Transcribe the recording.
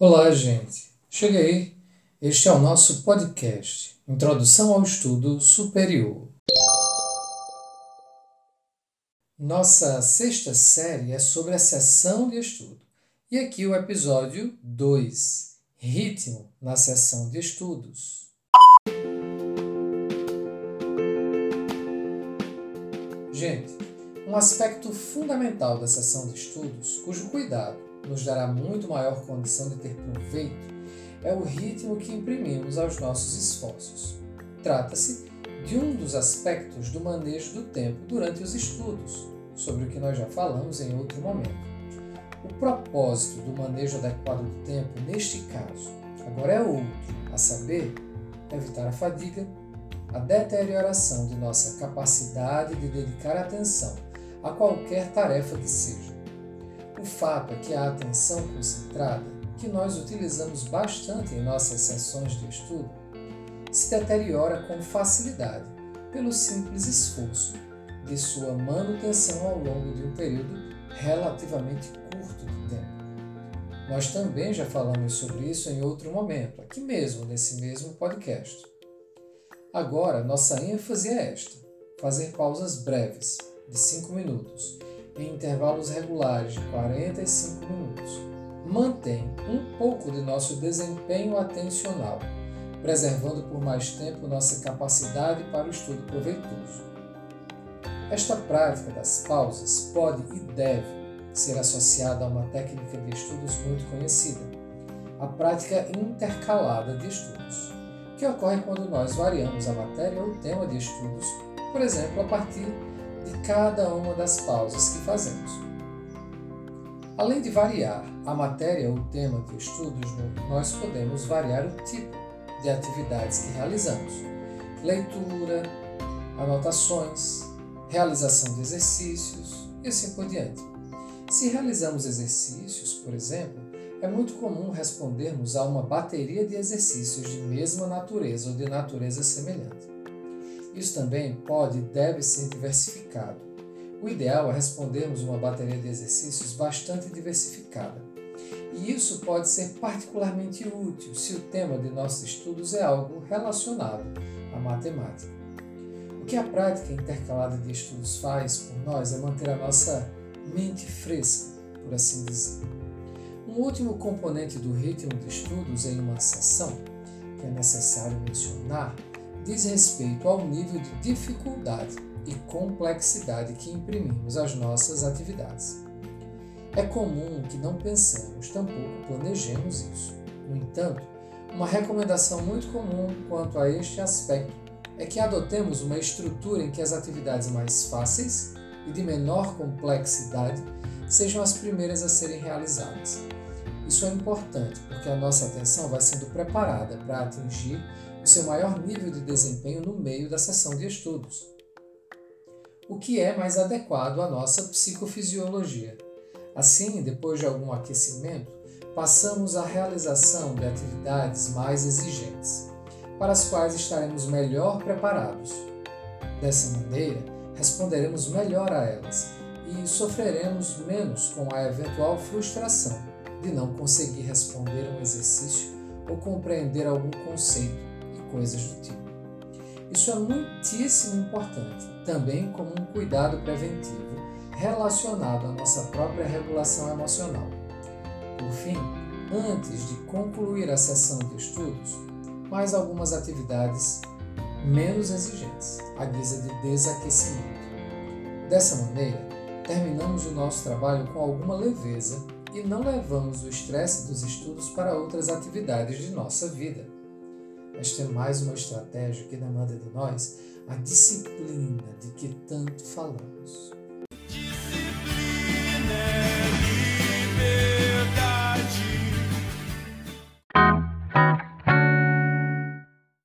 Olá, gente. Cheguei. Este é o nosso podcast Introdução ao Estudo Superior. Nossa sexta série é sobre a sessão de estudo. E aqui o episódio 2: Ritmo na sessão de estudos. Gente, um aspecto fundamental da sessão de estudos, cujo cuidado nos dará muito maior condição de ter proveito, é o ritmo que imprimimos aos nossos esforços. Trata-se de um dos aspectos do manejo do tempo durante os estudos, sobre o que nós já falamos em outro momento. O propósito do manejo adequado do tempo, neste caso, agora é outro, a saber, evitar a fadiga, a deterioração de nossa capacidade de dedicar atenção a qualquer tarefa que seja o fato é que a atenção concentrada, que nós utilizamos bastante em nossas sessões de estudo, se deteriora com facilidade pelo simples esforço de sua manutenção ao longo de um período relativamente curto de tempo. Nós também já falamos sobre isso em outro momento, aqui mesmo, nesse mesmo podcast. Agora, nossa ênfase é esta: fazer pausas breves, de 5 minutos, em intervalos regulares de 45 minutos, mantém um pouco de nosso desempenho atencional, preservando por mais tempo nossa capacidade para o estudo proveitoso. Esta prática das pausas pode e deve ser associada a uma técnica de estudos muito conhecida, a prática intercalada de estudos, que ocorre quando nós variamos a matéria ou tema de estudos, por exemplo, a partir de cada uma das pausas que fazemos. Além de variar a matéria ou tema de estudos, nós podemos variar o tipo de atividades que realizamos: leitura, anotações, realização de exercícios e assim por diante. Se realizamos exercícios, por exemplo, é muito comum respondermos a uma bateria de exercícios de mesma natureza ou de natureza semelhante. Isso também pode e deve ser diversificado. O ideal é respondermos uma bateria de exercícios bastante diversificada. E isso pode ser particularmente útil se o tema de nossos estudos é algo relacionado à matemática. O que a prática intercalada de estudos faz por nós é manter a nossa mente fresca, por assim dizer. Um último componente do ritmo de estudos em uma sessão que é necessário mencionar diz respeito ao nível de dificuldade e complexidade que imprimimos às nossas atividades. É comum que não pensemos, tampouco planejemos isso. No entanto, uma recomendação muito comum quanto a este aspecto é que adotemos uma estrutura em que as atividades mais fáceis e de menor complexidade sejam as primeiras a serem realizadas. Isso é importante porque a nossa atenção vai sendo preparada para atingir seu maior nível de desempenho no meio da sessão de estudos, o que é mais adequado à nossa psicofisiologia. Assim, depois de algum aquecimento, passamos à realização de atividades mais exigentes, para as quais estaremos melhor preparados. Dessa maneira, responderemos melhor a elas e sofreremos menos com a eventual frustração de não conseguir responder um exercício ou compreender algum conceito coisas do tipo. Isso é muitíssimo importante, também como um cuidado preventivo relacionado à nossa própria regulação emocional. Por fim, antes de concluir a sessão de estudos, mais algumas atividades menos exigentes, à guisa de desaquecimento. Dessa maneira, terminamos o nosso trabalho com alguma leveza e não levamos o estresse dos estudos para outras atividades de nossa vida. Esta é mais uma estratégia que demanda de nós a disciplina de que tanto falamos.